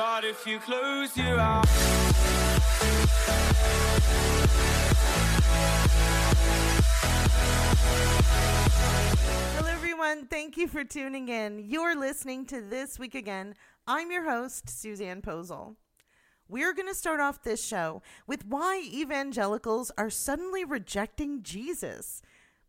But if you close your eyes. Hello, everyone. Thank you for tuning in. You're listening to This Week Again. I'm your host, Suzanne Posel. We're going to start off this show with why evangelicals are suddenly rejecting Jesus.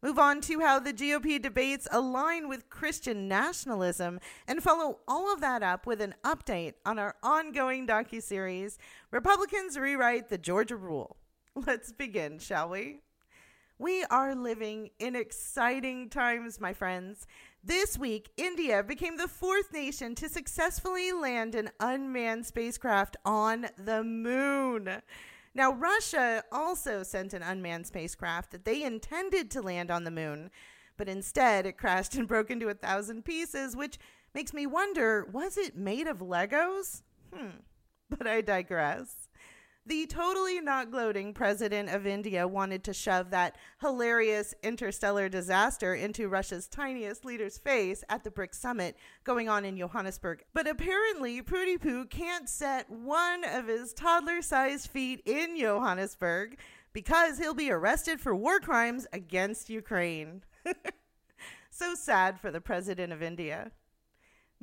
Move on to how the GOP debates align with Christian nationalism and follow all of that up with an update on our ongoing docu-series Republicans Rewrite the Georgia Rule. Let's begin, shall we? We are living in exciting times, my friends. This week, India became the fourth nation to successfully land an unmanned spacecraft on the moon. Now, Russia also sent an unmanned spacecraft that they intended to land on the moon, but instead it crashed and broke into a thousand pieces, which makes me wonder was it made of Legos? Hmm, but I digress. The totally not gloating president of India wanted to shove that hilarious interstellar disaster into Russia's tiniest leader's face at the BRICS summit going on in Johannesburg. But apparently, Prudy Poo can't set one of his toddler sized feet in Johannesburg because he'll be arrested for war crimes against Ukraine. so sad for the president of India.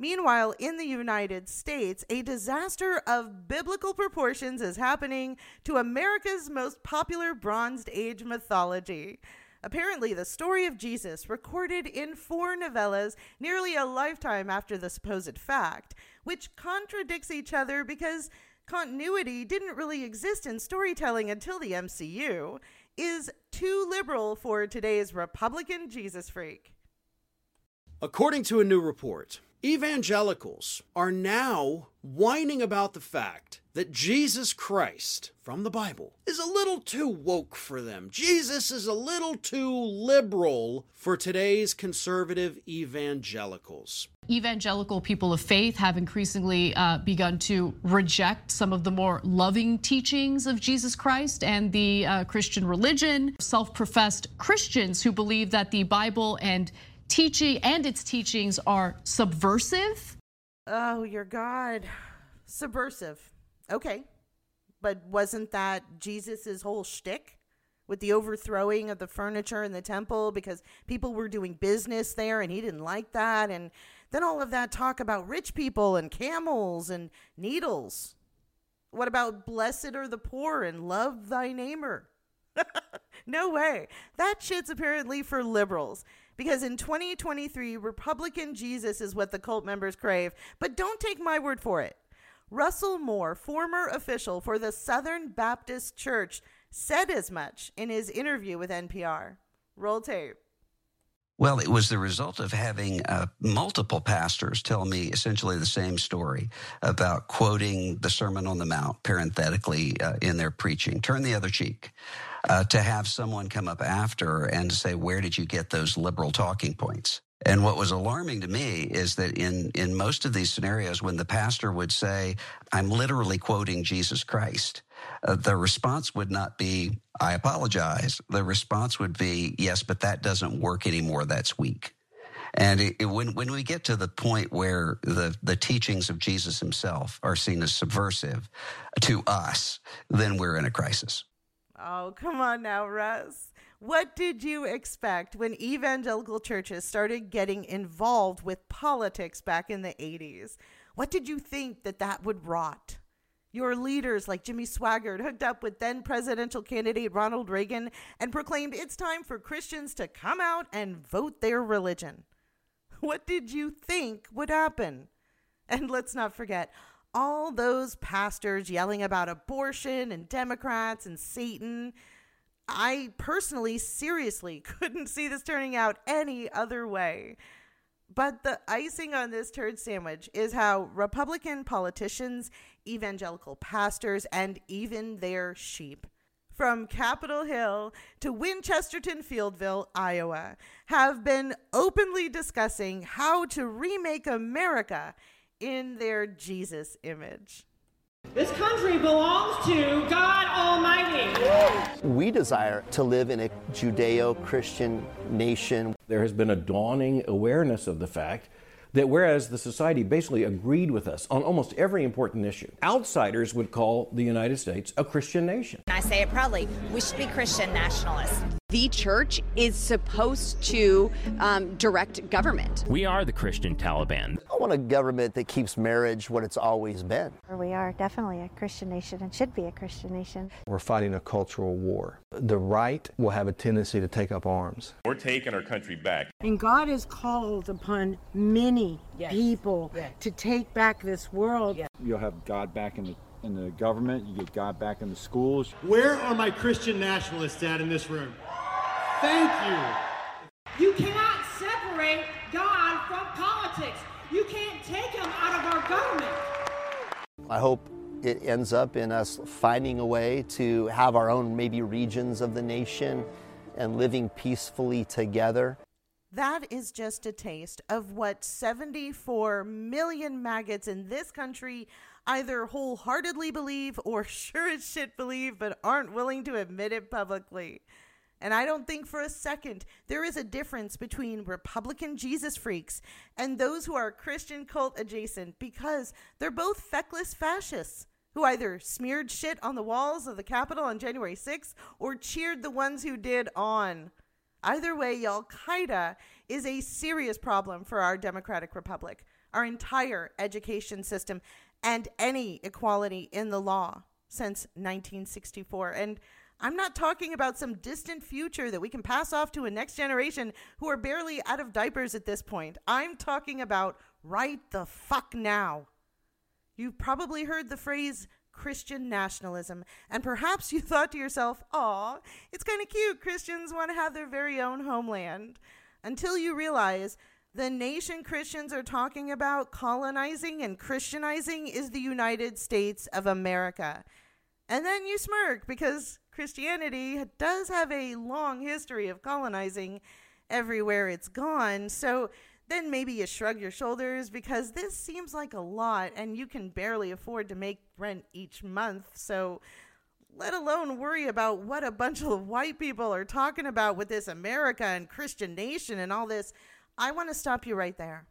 Meanwhile, in the United States, a disaster of biblical proportions is happening to America's most popular Bronze Age mythology. Apparently, the story of Jesus, recorded in four novellas nearly a lifetime after the supposed fact, which contradicts each other because continuity didn't really exist in storytelling until the MCU, is too liberal for today's Republican Jesus freak. According to a new report, evangelicals are now whining about the fact that Jesus Christ from the Bible is a little too woke for them. Jesus is a little too liberal for today's conservative evangelicals. Evangelical people of faith have increasingly uh, begun to reject some of the more loving teachings of Jesus Christ and the uh, Christian religion. Self professed Christians who believe that the Bible and teaching and its teachings are subversive. Oh, your God. Subversive. Okay. But wasn't that Jesus's whole shtick? With the overthrowing of the furniture in the temple because people were doing business there and he didn't like that. And then all of that talk about rich people and camels and needles. What about blessed are the poor and love thy neighbor? no way. That shit's apparently for liberals because in 2023, Republican Jesus is what the cult members crave. But don't take my word for it. Russell Moore, former official for the Southern Baptist Church, said as much in his interview with NPR. Roll tape. Well, it was the result of having uh, multiple pastors tell me essentially the same story about quoting the Sermon on the Mount parenthetically uh, in their preaching. Turn the other cheek. Uh, to have someone come up after and say, Where did you get those liberal talking points? And what was alarming to me is that in, in most of these scenarios, when the pastor would say, I'm literally quoting Jesus Christ, uh, the response would not be, I apologize. The response would be, yes, but that doesn't work anymore. That's weak. And it, it, when, when we get to the point where the, the teachings of Jesus himself are seen as subversive to us, then we're in a crisis. Oh, come on now, Russ. What did you expect when evangelical churches started getting involved with politics back in the 80s? What did you think that that would rot? Your leaders like Jimmy Swaggart hooked up with then presidential candidate Ronald Reagan and proclaimed it's time for Christians to come out and vote their religion. What did you think would happen? And let's not forget, all those pastors yelling about abortion and Democrats and Satan. I personally, seriously couldn't see this turning out any other way. But the icing on this turd sandwich is how Republican politicians, evangelical pastors, and even their sheep from Capitol Hill to Winchesterton Fieldville, Iowa, have been openly discussing how to remake America in their Jesus image. This country belongs to God Almighty. We desire to live in a Judeo Christian nation. There has been a dawning awareness of the fact that whereas the society basically agreed with us on almost every important issue, outsiders would call the United States a Christian nation. I say it proudly we should be Christian nationalists. The church is supposed to um, direct government. We are the Christian Taliban. I want a government that keeps marriage what it's always been. We are definitely a Christian nation and should be a Christian nation. We're fighting a cultural war. The right will have a tendency to take up arms. We're taking our country back. And God has called upon many yes. people yes. to take back this world. Yes. You'll have God back in the in the government, you get God back in the schools. Where are my Christian nationalists at in this room? Thank you. You cannot separate God from politics. You can't take him out of our government. I hope it ends up in us finding a way to have our own maybe regions of the nation and living peacefully together. That is just a taste of what 74 million maggots in this country either wholeheartedly believe or sure as shit believe but aren't willing to admit it publicly. And I don't think for a second there is a difference between Republican Jesus freaks and those who are Christian cult adjacent because they're both feckless fascists who either smeared shit on the walls of the Capitol on January 6th or cheered the ones who did on. Either way, Y'all Qaeda is a serious problem for our democratic republic, our entire education system, and any equality in the law since 1964. And I'm not talking about some distant future that we can pass off to a next generation who are barely out of diapers at this point. I'm talking about right the fuck now. You've probably heard the phrase Christian nationalism, and perhaps you thought to yourself, aw, it's kind of cute. Christians want to have their very own homeland. Until you realize the nation Christians are talking about colonizing and Christianizing is the United States of America. And then you smirk because Christianity does have a long history of colonizing everywhere it's gone. So then maybe you shrug your shoulders because this seems like a lot and you can barely afford to make rent each month. So let alone worry about what a bunch of white people are talking about with this America and Christian nation and all this. I want to stop you right there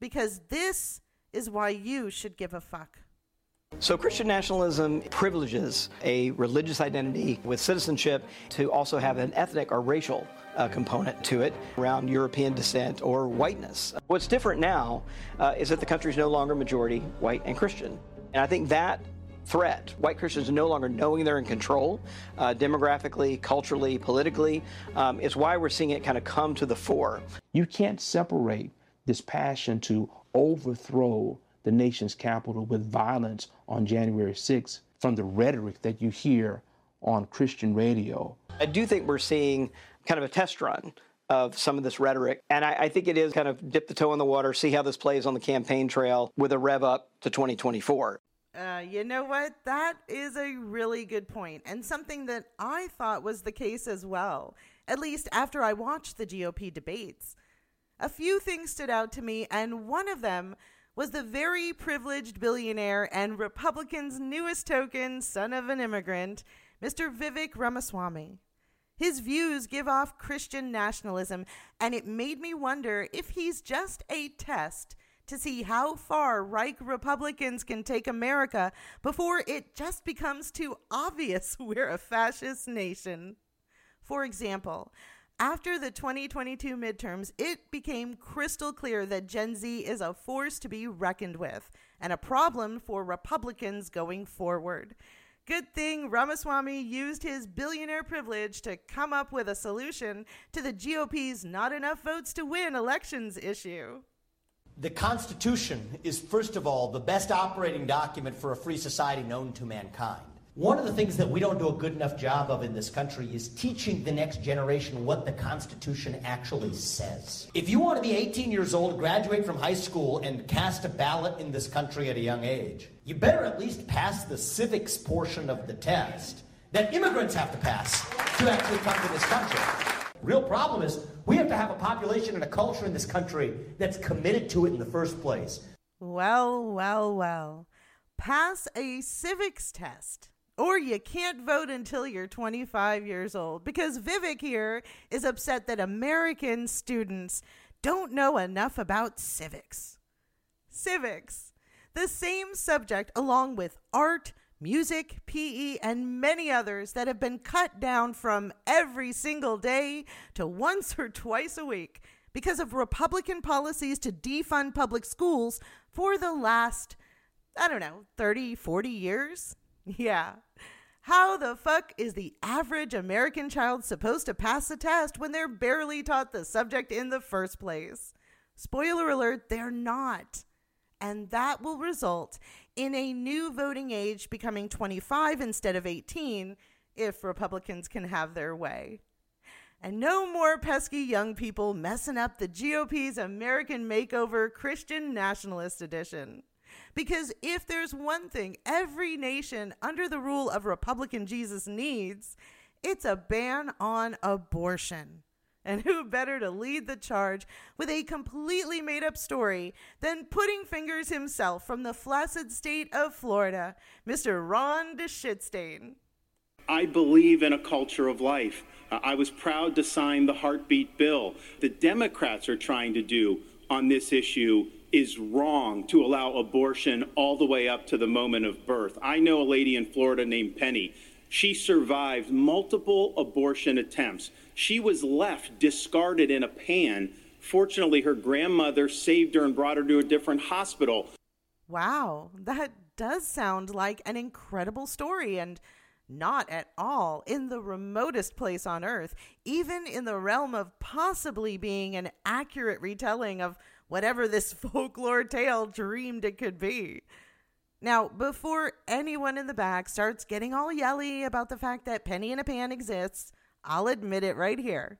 because this is why you should give a fuck. So, Christian nationalism privileges a religious identity with citizenship to also have an ethnic or racial uh, component to it around European descent or whiteness. What's different now uh, is that the country is no longer majority white and Christian. And I think that threat, white Christians no longer knowing they're in control, uh, demographically, culturally, politically, um, is why we're seeing it kind of come to the fore. You can't separate this passion to overthrow the nation's capital with violence on January 6th from the rhetoric that you hear on Christian radio. I do think we're seeing kind of a test run of some of this rhetoric. And I, I, think it is kind of dip the toe in the water, see how this plays on the campaign trail with a rev up to 2024. Uh, you know what? That is a really good point, and something that I thought was the case as well, at least after I watched the GOP debates. A few things stood out to me, and one of them was the very privileged billionaire and Republicans' newest token, son of an immigrant, Mr. Vivek Ramaswamy. His views give off Christian nationalism, and it made me wonder if he's just a test to see how far right Republicans can take America before it just becomes too obvious we're a fascist nation. For example, after the 2022 midterms, it became crystal clear that Gen Z is a force to be reckoned with and a problem for Republicans going forward. Good thing Ramaswamy used his billionaire privilege to come up with a solution to the GOP's not enough votes to win elections issue. The Constitution is, first of all, the best operating document for a free society known to mankind. One of the things that we don't do a good enough job of in this country is teaching the next generation what the Constitution actually says. If you want to be 18 years old, graduate from high school, and cast a ballot in this country at a young age, you better at least pass the civics portion of the test that immigrants have to pass to actually come to this country. Real problem is we have to have a population and a culture in this country that's committed to it in the first place. Well, well, well. Pass a civics test or you can't vote until you're 25 years old because Vivek here is upset that American students don't know enough about civics. Civics, the same subject along with art, music, PE, and many others that have been cut down from every single day to once or twice a week because of Republican policies to defund public schools for the last, I don't know, 30, 40 years? Yeah. How the fuck is the average American child supposed to pass a test when they're barely taught the subject in the first place? Spoiler alert, they're not. And that will result in a new voting age becoming 25 instead of 18 if Republicans can have their way. And no more pesky young people messing up the GOP's American Makeover Christian Nationalist Edition. Because if there's one thing every nation under the rule of Republican Jesus needs, it's a ban on abortion. And who better to lead the charge with a completely made up story than Pudding Fingers himself from the flaccid state of Florida, Mr. Ron DeShitstain. I believe in a culture of life. Uh, I was proud to sign the heartbeat bill. The Democrats are trying to do on this issue is wrong to allow abortion all the way up to the moment of birth. I know a lady in Florida named Penny. She survived multiple abortion attempts. She was left discarded in a pan. Fortunately, her grandmother saved her and brought her to a different hospital. Wow, that does sound like an incredible story and not at all in the remotest place on earth, even in the realm of possibly being an accurate retelling of whatever this folklore tale dreamed it could be. Now, before anyone in the back starts getting all yelly about the fact that Penny in a Pan exists, I'll admit it right here.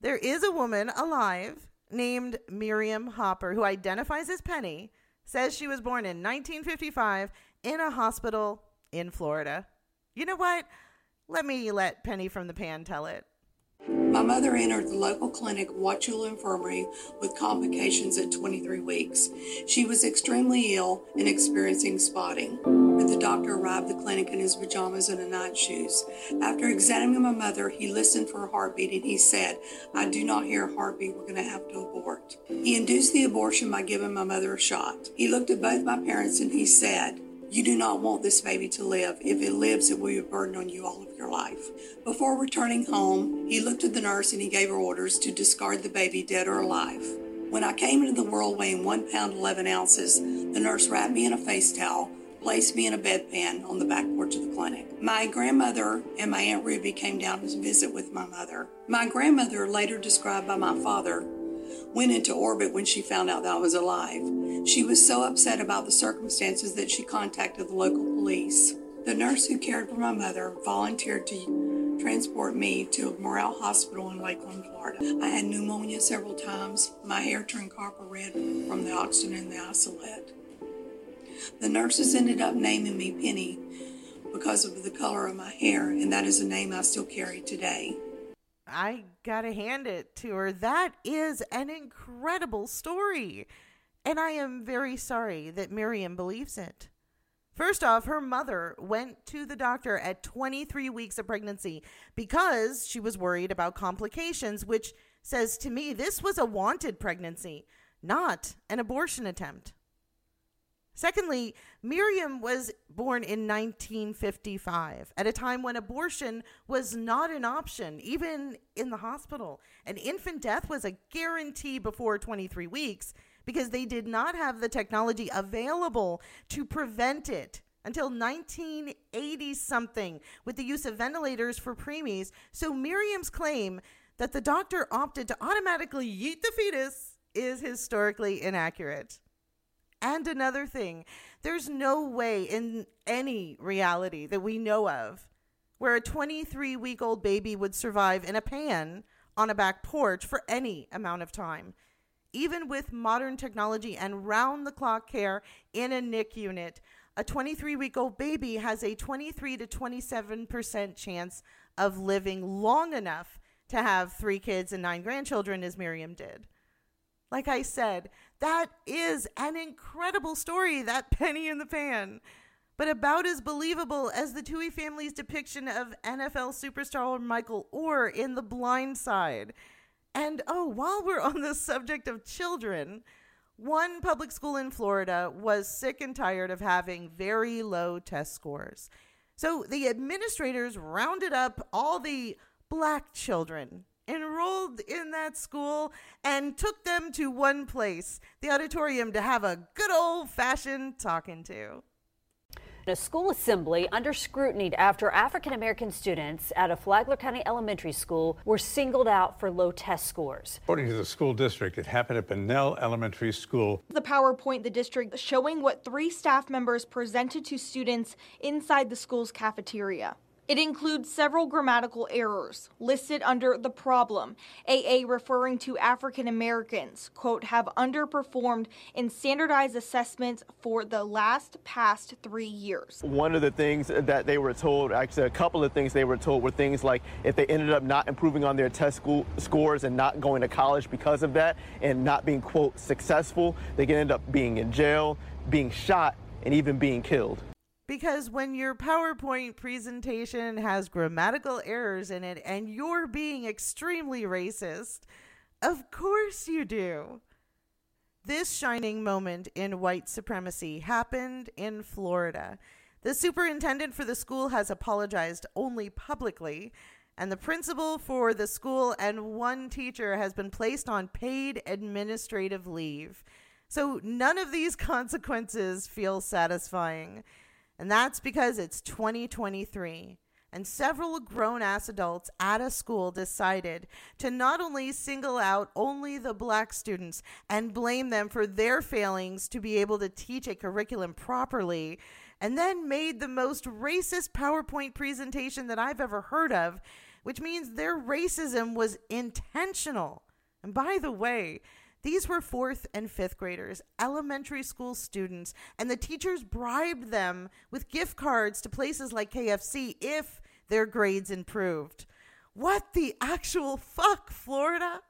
There is a woman alive named Miriam Hopper who identifies as Penny, says she was born in 1955 in a hospital in Florida. You know what? Let me let Penny from the Pan tell it. My mother entered the local clinic, Wauchula Infirmary, with complications at 23 weeks. She was extremely ill and experiencing spotting. But the doctor arrived at the clinic in his pajamas and a night shoes. After examining my mother, he listened for a heartbeat and he said, I do not hear a heartbeat. We're going to have to abort. He induced the abortion by giving my mother a shot. He looked at both my parents and he said, you do not want this baby to live. If it lives, it will be a burden on you all your life. Before returning home, he looked at the nurse and he gave her orders to discard the baby, dead or alive. When I came into the world weighing one pound 11 ounces, the nurse wrapped me in a face towel, placed me in a bedpan on the back porch of the clinic. My grandmother and my Aunt Ruby came down to visit with my mother. My grandmother, later described by my father, went into orbit when she found out that I was alive. She was so upset about the circumstances that she contacted the local police. The nurse who cared for my mother volunteered to transport me to Morrell Hospital in Lakeland, Florida. I had pneumonia several times. My hair turned copper red from the oxygen in the isolette. The nurses ended up naming me Penny because of the color of my hair, and that is a name I still carry today. I gotta hand it to her. That is an incredible story. And I am very sorry that Miriam believes it. First off, her mother went to the doctor at 23 weeks of pregnancy because she was worried about complications, which says to me this was a wanted pregnancy, not an abortion attempt. Secondly, Miriam was born in 1955 at a time when abortion was not an option, even in the hospital. And infant death was a guarantee before 23 weeks because they did not have the technology available to prevent it until 1980 something with the use of ventilators for preemies. So Miriam's claim that the doctor opted to automatically yeet the fetus is historically inaccurate. And another thing, there's no way in any reality that we know of where a 23 week old baby would survive in a pan on a back porch for any amount of time. Even with modern technology and round the clock care in a NIC unit, a 23 week old baby has a 23 to 27% chance of living long enough to have three kids and nine grandchildren, as Miriam did. Like I said, that is an incredible story, that penny in the pan. But about as believable as the Tuohy family's depiction of NFL superstar Michael Oher in The Blind Side. And oh, while we're on the subject of children, one public school in Florida was sick and tired of having very low test scores. So the administrators rounded up all the black children enrolled in that school and took them to one place, the auditorium, to have a good old fashioned talking to. A school assembly under scrutiny after African American students at a Flagler County elementary school were singled out for low test scores. According to the school district, it happened at Bunnell Elementary School. The PowerPoint the district showing what three staff members presented to students inside the school's cafeteria. It includes several grammatical errors listed under the problem, AA referring to African Americans, quote, have underperformed in standardized assessments for the last past three years. One of the things that they were told, actually, a couple of things they were told were things like if they ended up not improving on their test school scores and not going to college because of that and not being, quote, successful, they could end up being in jail, being shot, and even being killed. Because when your PowerPoint presentation has grammatical errors in it and you're being extremely racist, of course you do. This shining moment in white supremacy happened in Florida. The superintendent for the school has apologized only publicly, and the principal for the school and one teacher has been placed on paid administrative leave. So none of these consequences feel satisfying. And that's because it's 2023 and several grown ass adults at a school decided to not only single out only the black students and blame them for their failings to be able to teach a curriculum properly, and then made the most racist PowerPoint presentation that I've ever heard of, which means their racism was intentional. And by the way, these were fourth and fifth graders, elementary school students, and the teachers bribed them with gift cards to places like KFC if their grades improved. What the actual fuck, Florida?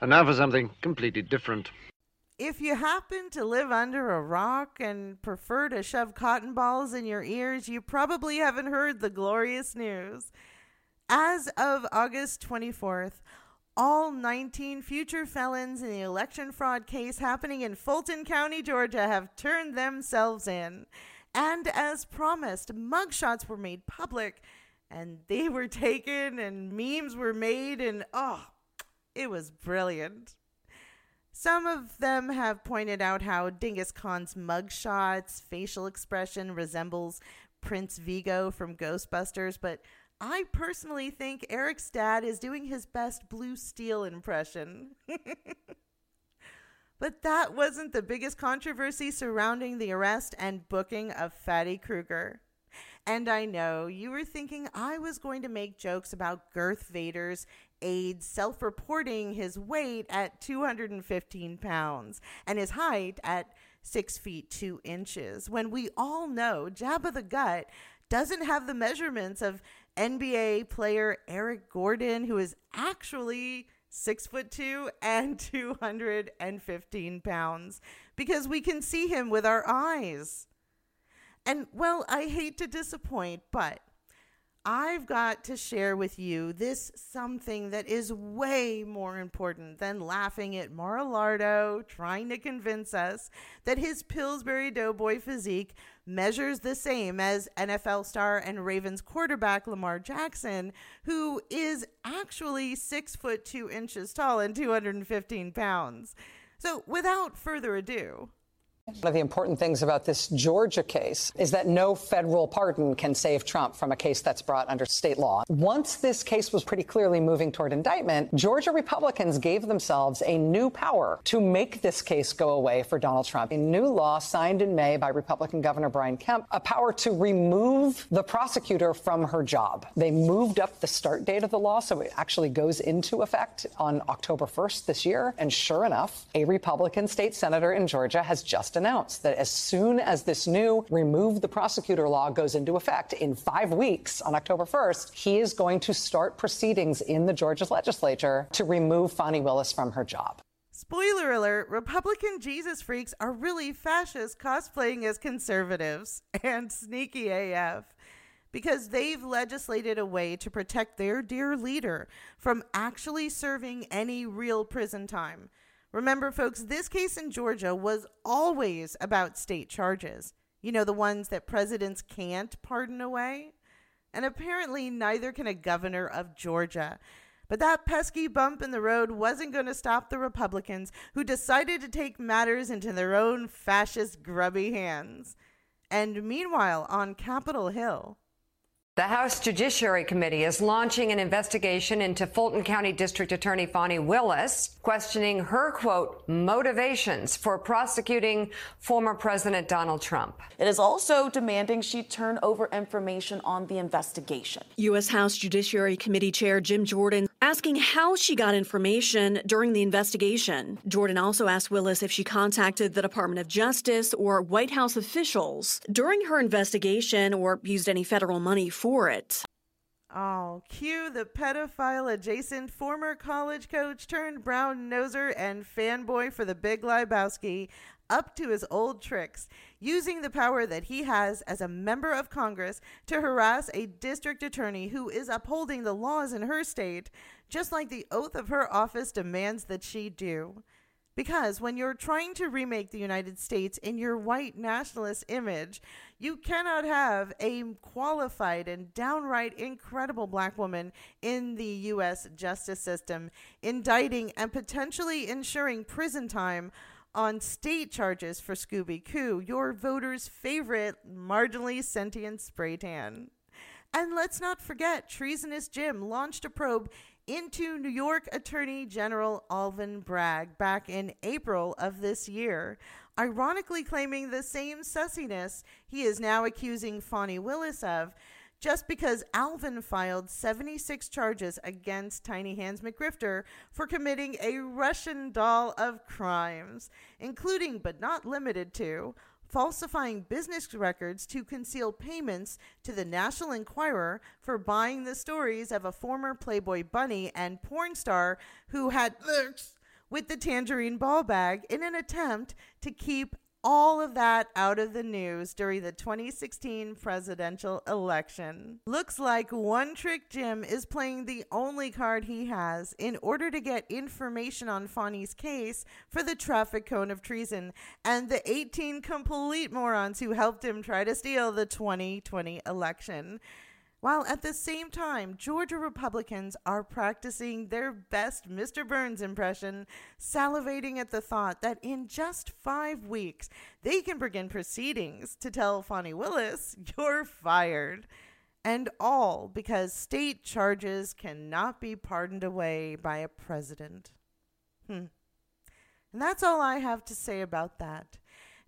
And now for something completely different. If you happen to live under a rock and prefer to shove cotton balls in your ears, you probably haven't heard the glorious news. As of August 24th, all 19 future felons in the election fraud case happening in Fulton County, Georgia, have turned themselves in. And as promised, mugshots were made public and they were taken and memes were made, and oh, it was brilliant. Some of them have pointed out how Dingus Khan's mugshots facial expression resembles Prince Vigo from Ghostbusters, but I personally think Eric's dad is doing his best Blue Steel impression. but that wasn't the biggest controversy surrounding the arrest and booking of Fatty Kruger. And I know you were thinking I was going to make jokes about Girth Vader's aide self reporting his weight at 215 pounds and his height at 6 feet 2 inches, when we all know Jabba the Gut doesn't have the measurements of NBA player Eric Gordon, who is actually six foot two and 215 pounds, because we can see him with our eyes. And well, I hate to disappoint, but I've got to share with you this something that is way more important than laughing at Mar-a-Lardo trying to convince us that his Pillsbury Doughboy physique measures the same as NFL star and Ravens quarterback Lamar Jackson, who is actually six foot two inches tall and 215 pounds. So, without further ado, one of the important things about this Georgia case is that no federal pardon can save Trump from a case that's brought under state law. Once this case was pretty clearly moving toward indictment, Georgia Republicans gave themselves a new power to make this case go away for Donald Trump. A new law signed in May by Republican Governor Brian Kemp, a power to remove the prosecutor from her job. They moved up the start date of the law, so it actually goes into effect on October 1st this year. And sure enough, a Republican state senator in Georgia has just announced that as soon as this new remove the prosecutor law goes into effect in five weeks on October 1st, he is going to start proceedings in the Georgia legislature to remove Fani Willis from her job. Spoiler alert Republican Jesus freaks are really fascists cosplaying as conservatives and sneaky AF. because they've legislated a way to protect their dear leader from actually serving any real prison time. Remember, folks, this case in Georgia was always about state charges. You know, the ones that presidents can't pardon away? And apparently, neither can a governor of Georgia. But that pesky bump in the road wasn't going to stop the Republicans who decided to take matters into their own fascist, grubby hands. And meanwhile, on Capitol Hill, the House Judiciary Committee is launching an investigation into Fulton County District Attorney Fani Willis, questioning her, quote, motivations for prosecuting former President Donald Trump. It is also demanding she turn over information on the investigation. U.S. House Judiciary Committee Chair Jim Jordan asking how she got information during the investigation. Jordan also asked Willis if she contacted the Department of Justice or White House officials during her investigation or used any federal money for it. Oh, cue the pedophile adjacent former college coach turned brown noser and fanboy for the Big Lebowski up to his old tricks, using the power that he has as a member of Congress to harass a district attorney who is upholding the laws in her state, just like the oath of her office demands that she do. Because when you're trying to remake the United States in your white nationalist image, you cannot have a qualified and downright incredible black woman in the U.S. justice system indicting and potentially ensuring prison time on state charges for Scooby Coo, your voters' favorite marginally sentient spray tan. And let's not forget, Treasonous Jim launched a probe into New York Attorney General Alvin Bragg back in April of this year, ironically claiming the same sussiness he is now accusing Fani Willis of just because Alvin filed 76 charges against Tiny Hands McGrifter for committing a Russian doll of crimes, including but not limited to falsifying business records to conceal payments to the National Enquirer for buying the stories of a former Playboy bunny and porn star who had with the tangerine ball bag in an attempt to keep all of that out of the news during the 2016 presidential election. Looks like One Trick Jim is playing the only card he has in order to get information on Fani's case for the traffic cone of treason and the 18 complete morons who helped him try to steal the 2020 election while at the same time, Georgia Republicans are practicing their best Mr. Burns impression, salivating at the thought that in just five weeks they can begin proceedings to tell Fani Willis, you're fired. And all because state charges cannot be pardoned away by a president. Hmm. And that's all I have to say about that.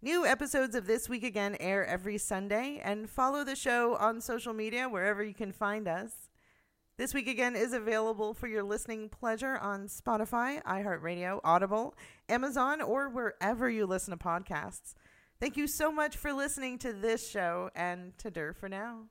New episodes of This Week Again air every Sunday, and follow the show on social media wherever you can find us. This Week Again is available for your listening pleasure on Spotify, iHeartRadio, Audible, Amazon, or wherever you listen to podcasts. Thank you so much for listening to this show, and to Dur for now.